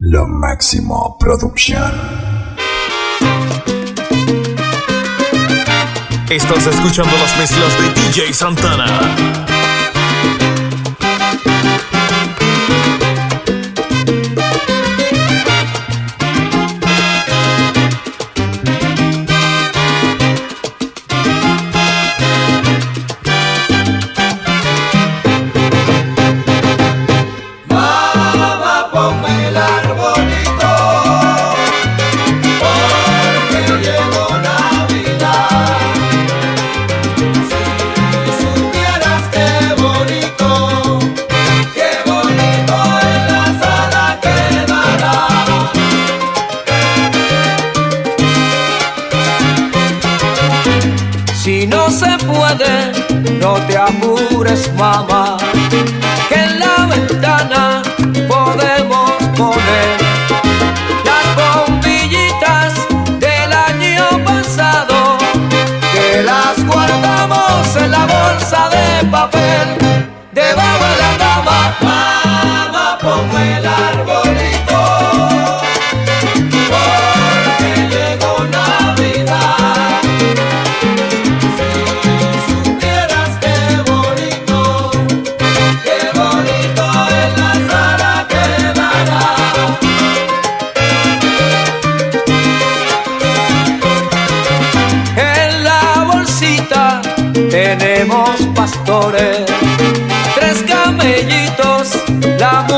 Lo máximo producción. Estás escuchando las mezclas de DJ Santana. Mamá, que en la ventana podemos poner tres camellitos, la mula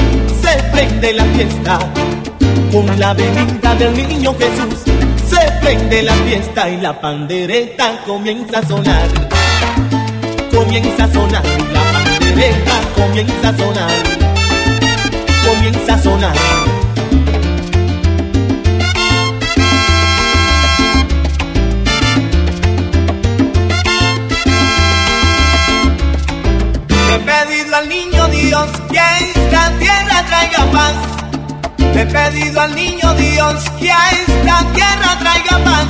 prende la fiesta. Con la venida del niño Jesús se prende la fiesta y la pandereta comienza a sonar. Comienza a sonar la pandereta comienza a sonar. Comienza a sonar. pedido al niño Dios que a esta tierra traiga paz.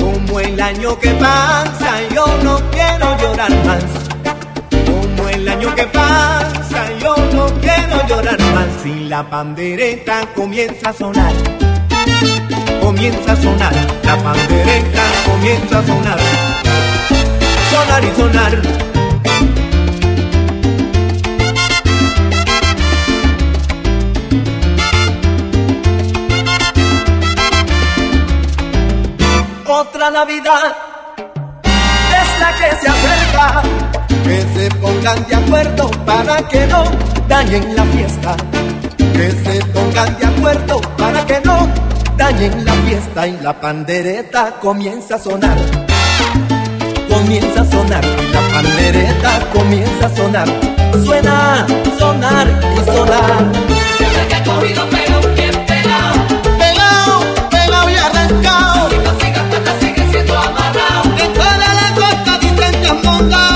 Como el año que pasa, yo no quiero llorar más. Como el año que pasa, yo no quiero llorar más. Si la pandereta comienza a sonar, comienza a sonar, la pandereta comienza a sonar, sonar y sonar la Navidad es la que se acerca. Que se pongan de acuerdo para que no dañen la fiesta. Que se pongan de acuerdo para que no dañen la fiesta y la pandereta comienza a sonar. Comienza a sonar y la pandereta comienza a sonar. Suena, sonar y sonar. Siempre que ha loca.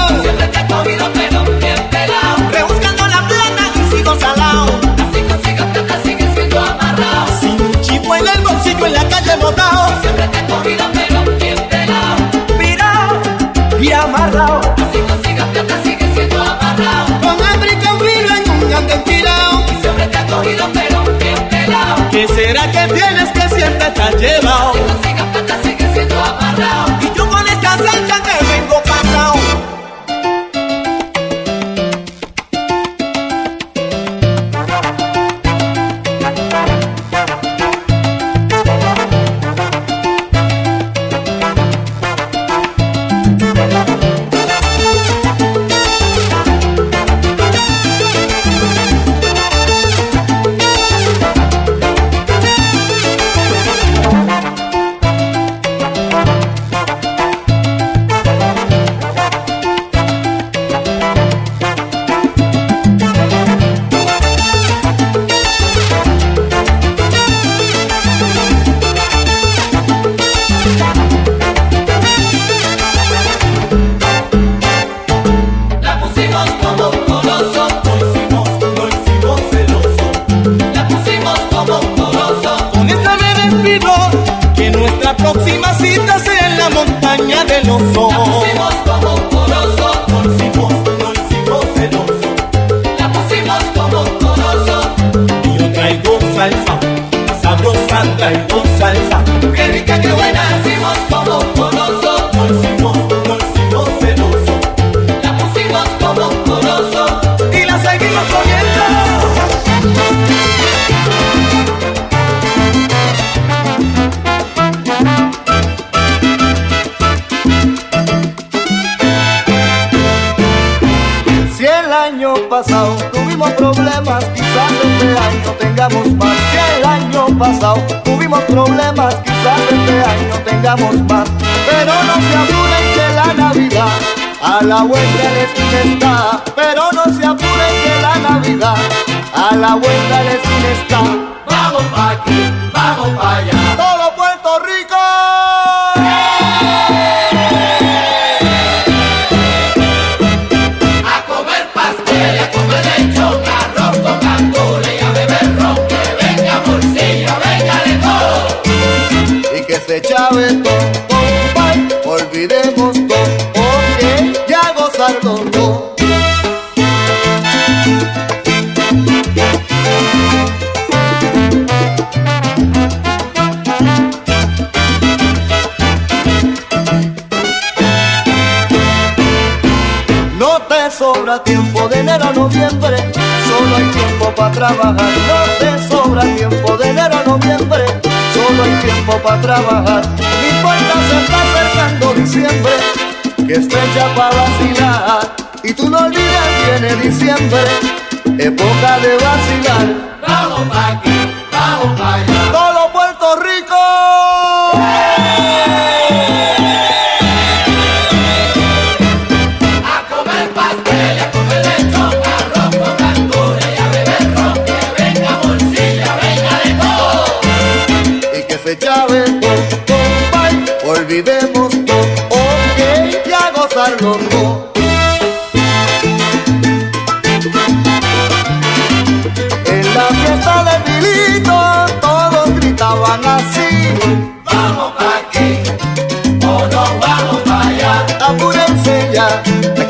pero no se apuren que la Navidad a la vuelta les está, pero no se apuren que la Navidad a la vuelta les está. Vamos pa' aquí, vamos pa' allá. de enero a noviembre, solo hay tiempo para trabajar. No te sobra tiempo de enero a noviembre, solo hay tiempo para trabajar. Mi puerta se está acercando diciembre, que es fecha para vacilar. Y tú no olvides, viene diciembre, época de vacilar. Vamos pa' aquí, vamos pa' allá.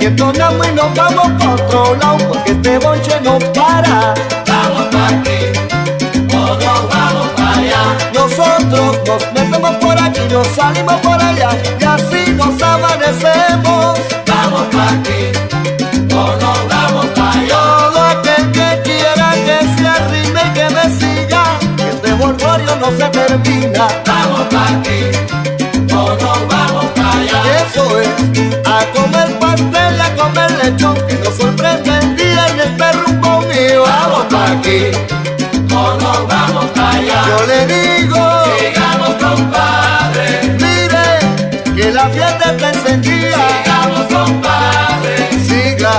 que tonamos y nos vamos pa' otro lado, porque este bonche no para. Vamos pa' aquí, todos vamos para allá. Nosotros nos metemos por aquí, nos salimos por allá, y así nos amanecemos. Vamos pa' aquí, todos vamos para allá. Todo aquel que quiera que se arrime y que me siga, que este borborio no se termina. Vamos pa' aquí, todos vamos para allá. Eso es. Aquí, todos vamos para allá. Yo le digo, Sigamos compadre, mire, que la fiesta está encendida. sigamos compadre, Siga,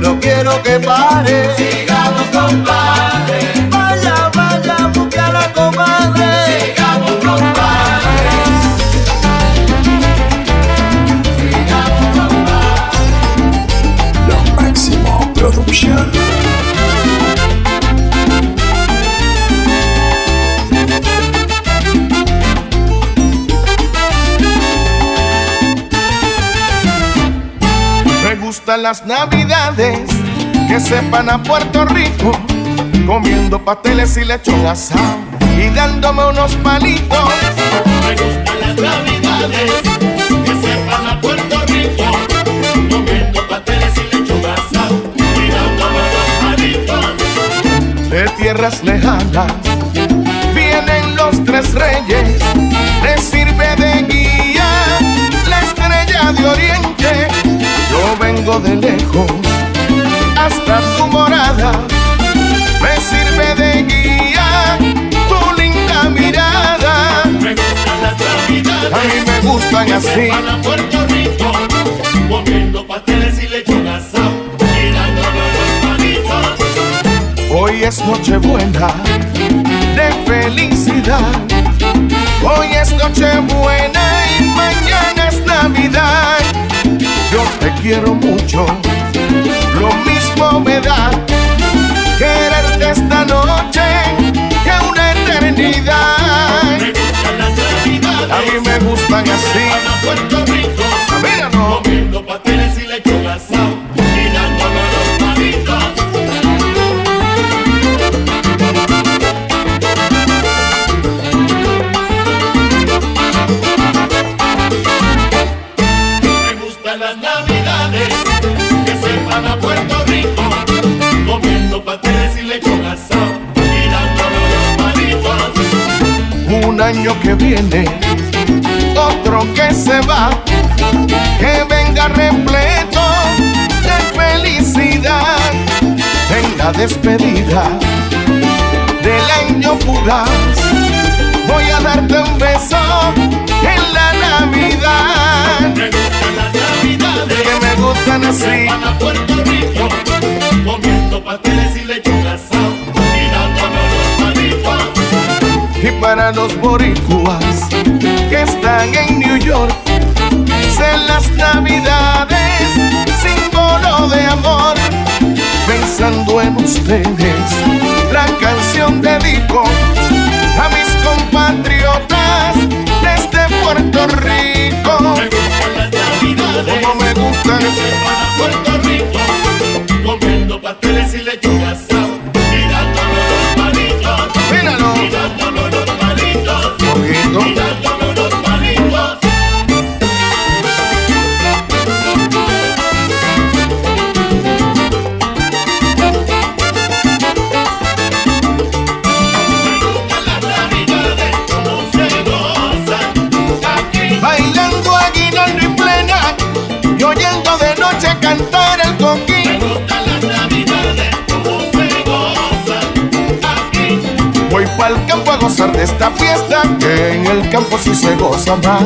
no quiero que pare. sigamos compadre, Vaya, vaya, busque a la comadre. sigamos compadre. Sigamos compadre. Lo máximo producción. Gustan las navidades que sepan a Puerto Rico, comiendo pasteles y lechón asado y dándome unos palitos. Me gustan las navidades que sepan a Puerto Rico, comiendo pasteles y lechón asado y dándome los palitos. de tierras lejanas. Vienen los tres reyes, les sirve de guía la estrella de oriente. Yo vengo de lejos hasta tu morada, me sirve de guía tu linda mirada. Me gustan las navidades A mí me gustan que así. sepan a Puerto Rico, comiendo pasteles y lechón asado los palitos. Hoy es Nochebuena de felicidad. Hoy es Nochebuena y mañana es Navidad. Yo te quiero mucho, lo mismo me da quererte esta noche que una eternidad. Me gustan las A mí me gustan así. a Puerto Rico, Mira, no. comiendo pasteles y lechón asado un año que viene, otro que se va, que venga repleto de felicidad en la despedida del año fugaz. Voy a darte un beso en la Navidad, Me gustan las navidades que me gustan así. Van a Puerto Rico, comiendo pasteles y lechón Y para los boricuas que están en New York, en las navidades, símbolo de amor. Pensando en ustedes, la canción dedico a mis compatriotas desde Puerto Rico. Me gustan las navidades Como me gustan Pa'l campo a gozar de esta fiesta, que en el campo sí se goza más.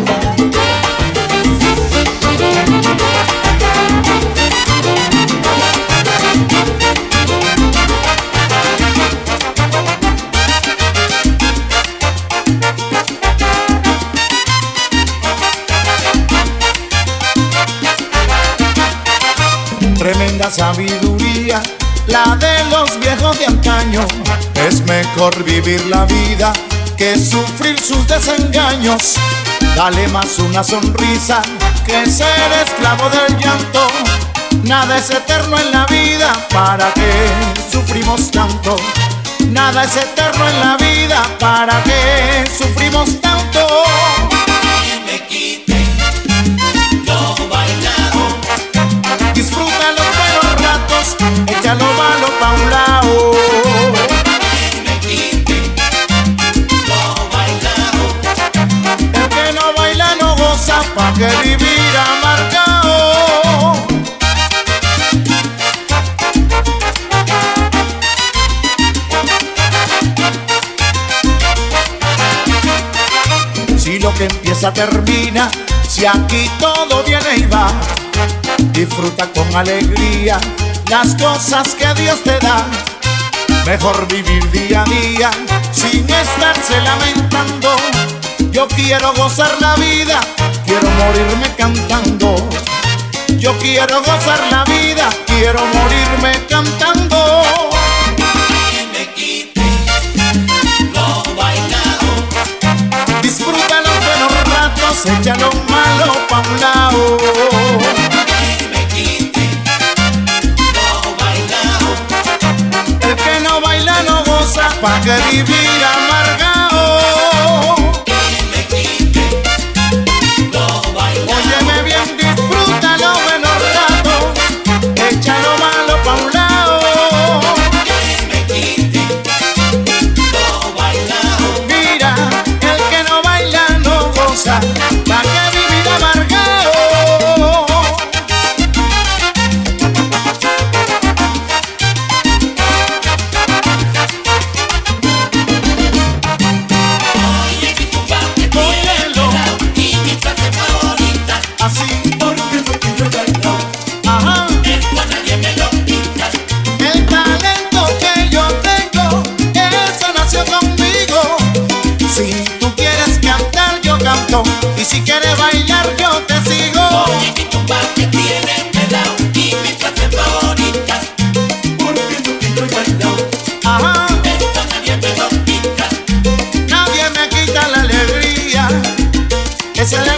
Tremenda sabiduría, mejor vivir la vida que sufrir sus desengaños. Dale más una sonrisa que ser esclavo del llanto. Nada es eterno en la vida, ¿para qué sufrimos tanto? Nada es eterno en la vida, ¿para qué sufrimos tanto? Termina, si aquí todo viene y va, disfruta con alegría las cosas que Dios te da. Mejor vivir día a día sin estarse lamentando. Yo quiero gozar la vida, quiero morirme cantando. Yo quiero gozar la vida, quiero morirme cantando. Ratos, echa lo malo pa' un lado. El que no baila no goza, pa' que vivir amargado. canción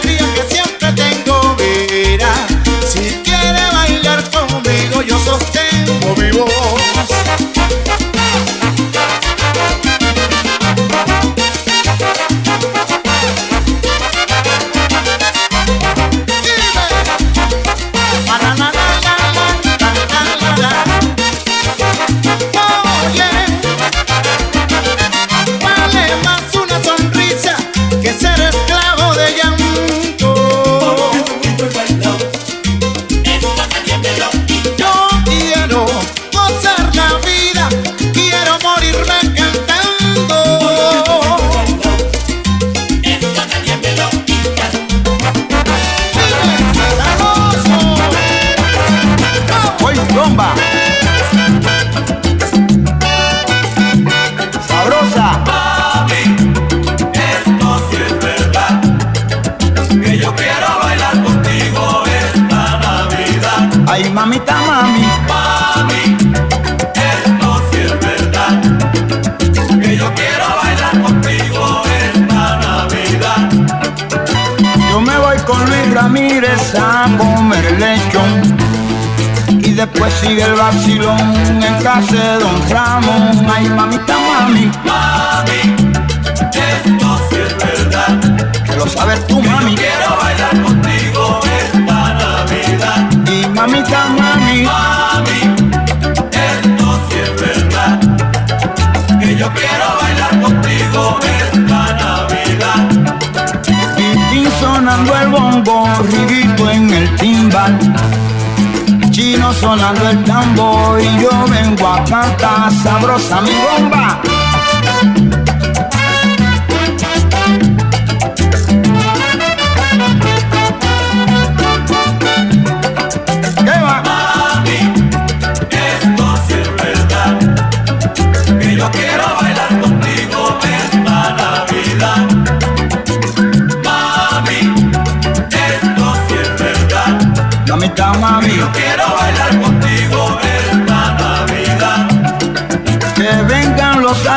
Y sigue el vacilón en casa de Don Ramón. Ay, mamita, mami, Mami, esto sí es verdad. que lo sabes tú, mami. Quiero bailar contigo esta Navidad. Y mamita, mami, Mami, esto sí es verdad. Que yo quiero bailar contigo esta Navidad. y tin sonando el bongo, riguito en el timbal. Sonando el tambor y yo vengo a cantar sabrosa mi bomba. ¿Qué va? Mami, esto sí es verdad. Que yo quiero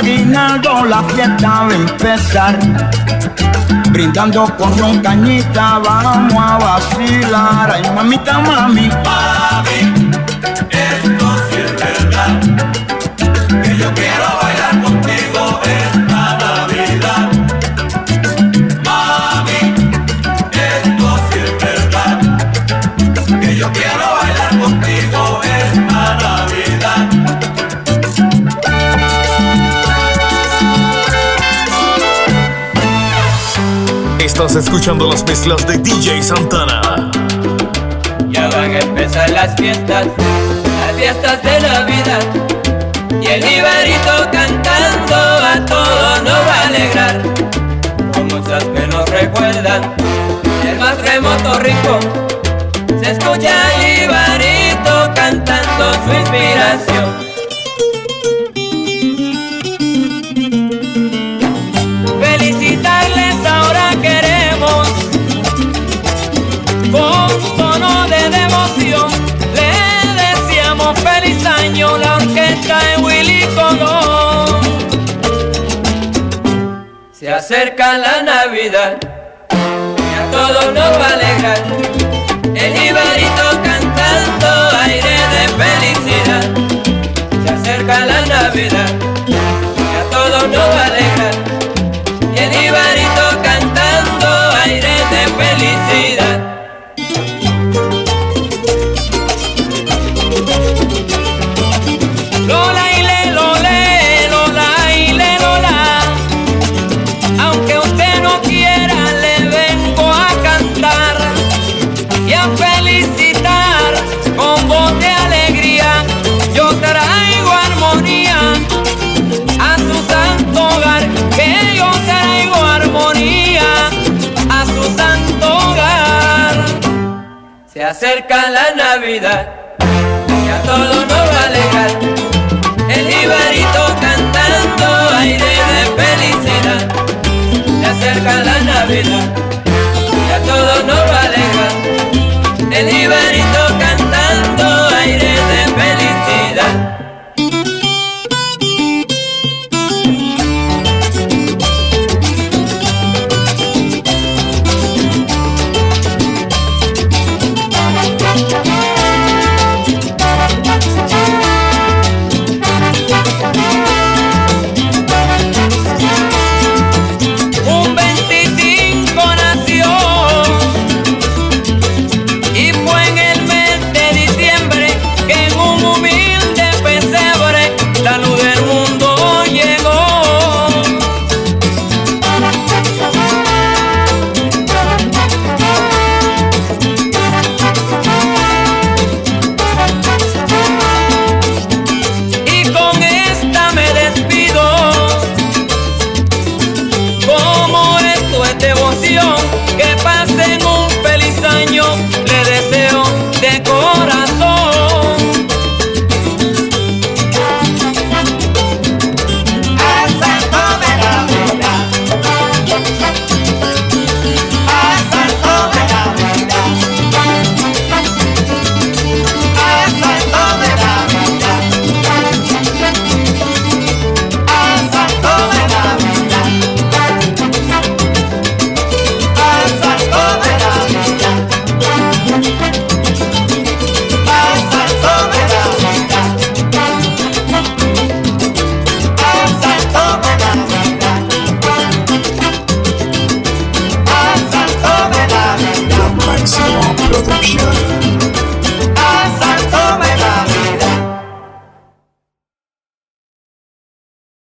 aguinaldos, la fiesta va a empezar. Brindando con ron cañita, vamos a vacilar. Ay, mamita, mami, Mami, esto es verdad. Que yo quiero Estás escuchando las mezclas de DJ Santana. Ya van a empezar las fiestas, las fiestas de Navidad. Y el Ibarito cantando a todos nos va a alegrar. Con muchas que nos recuerdan el más remoto rincón. Se escucha el Ibarito cantando su inspiración. Acerca la Navidad y a todos nos va a alegrar. El Ibarito cantando aire de felicidad. Se acerca la Navidad Se acerca la Navidad y a todo nos va a alejar. El ibarito cantando aire de felicidad. Se acerca la Navidad y a todo nos va a alejar. El jibarito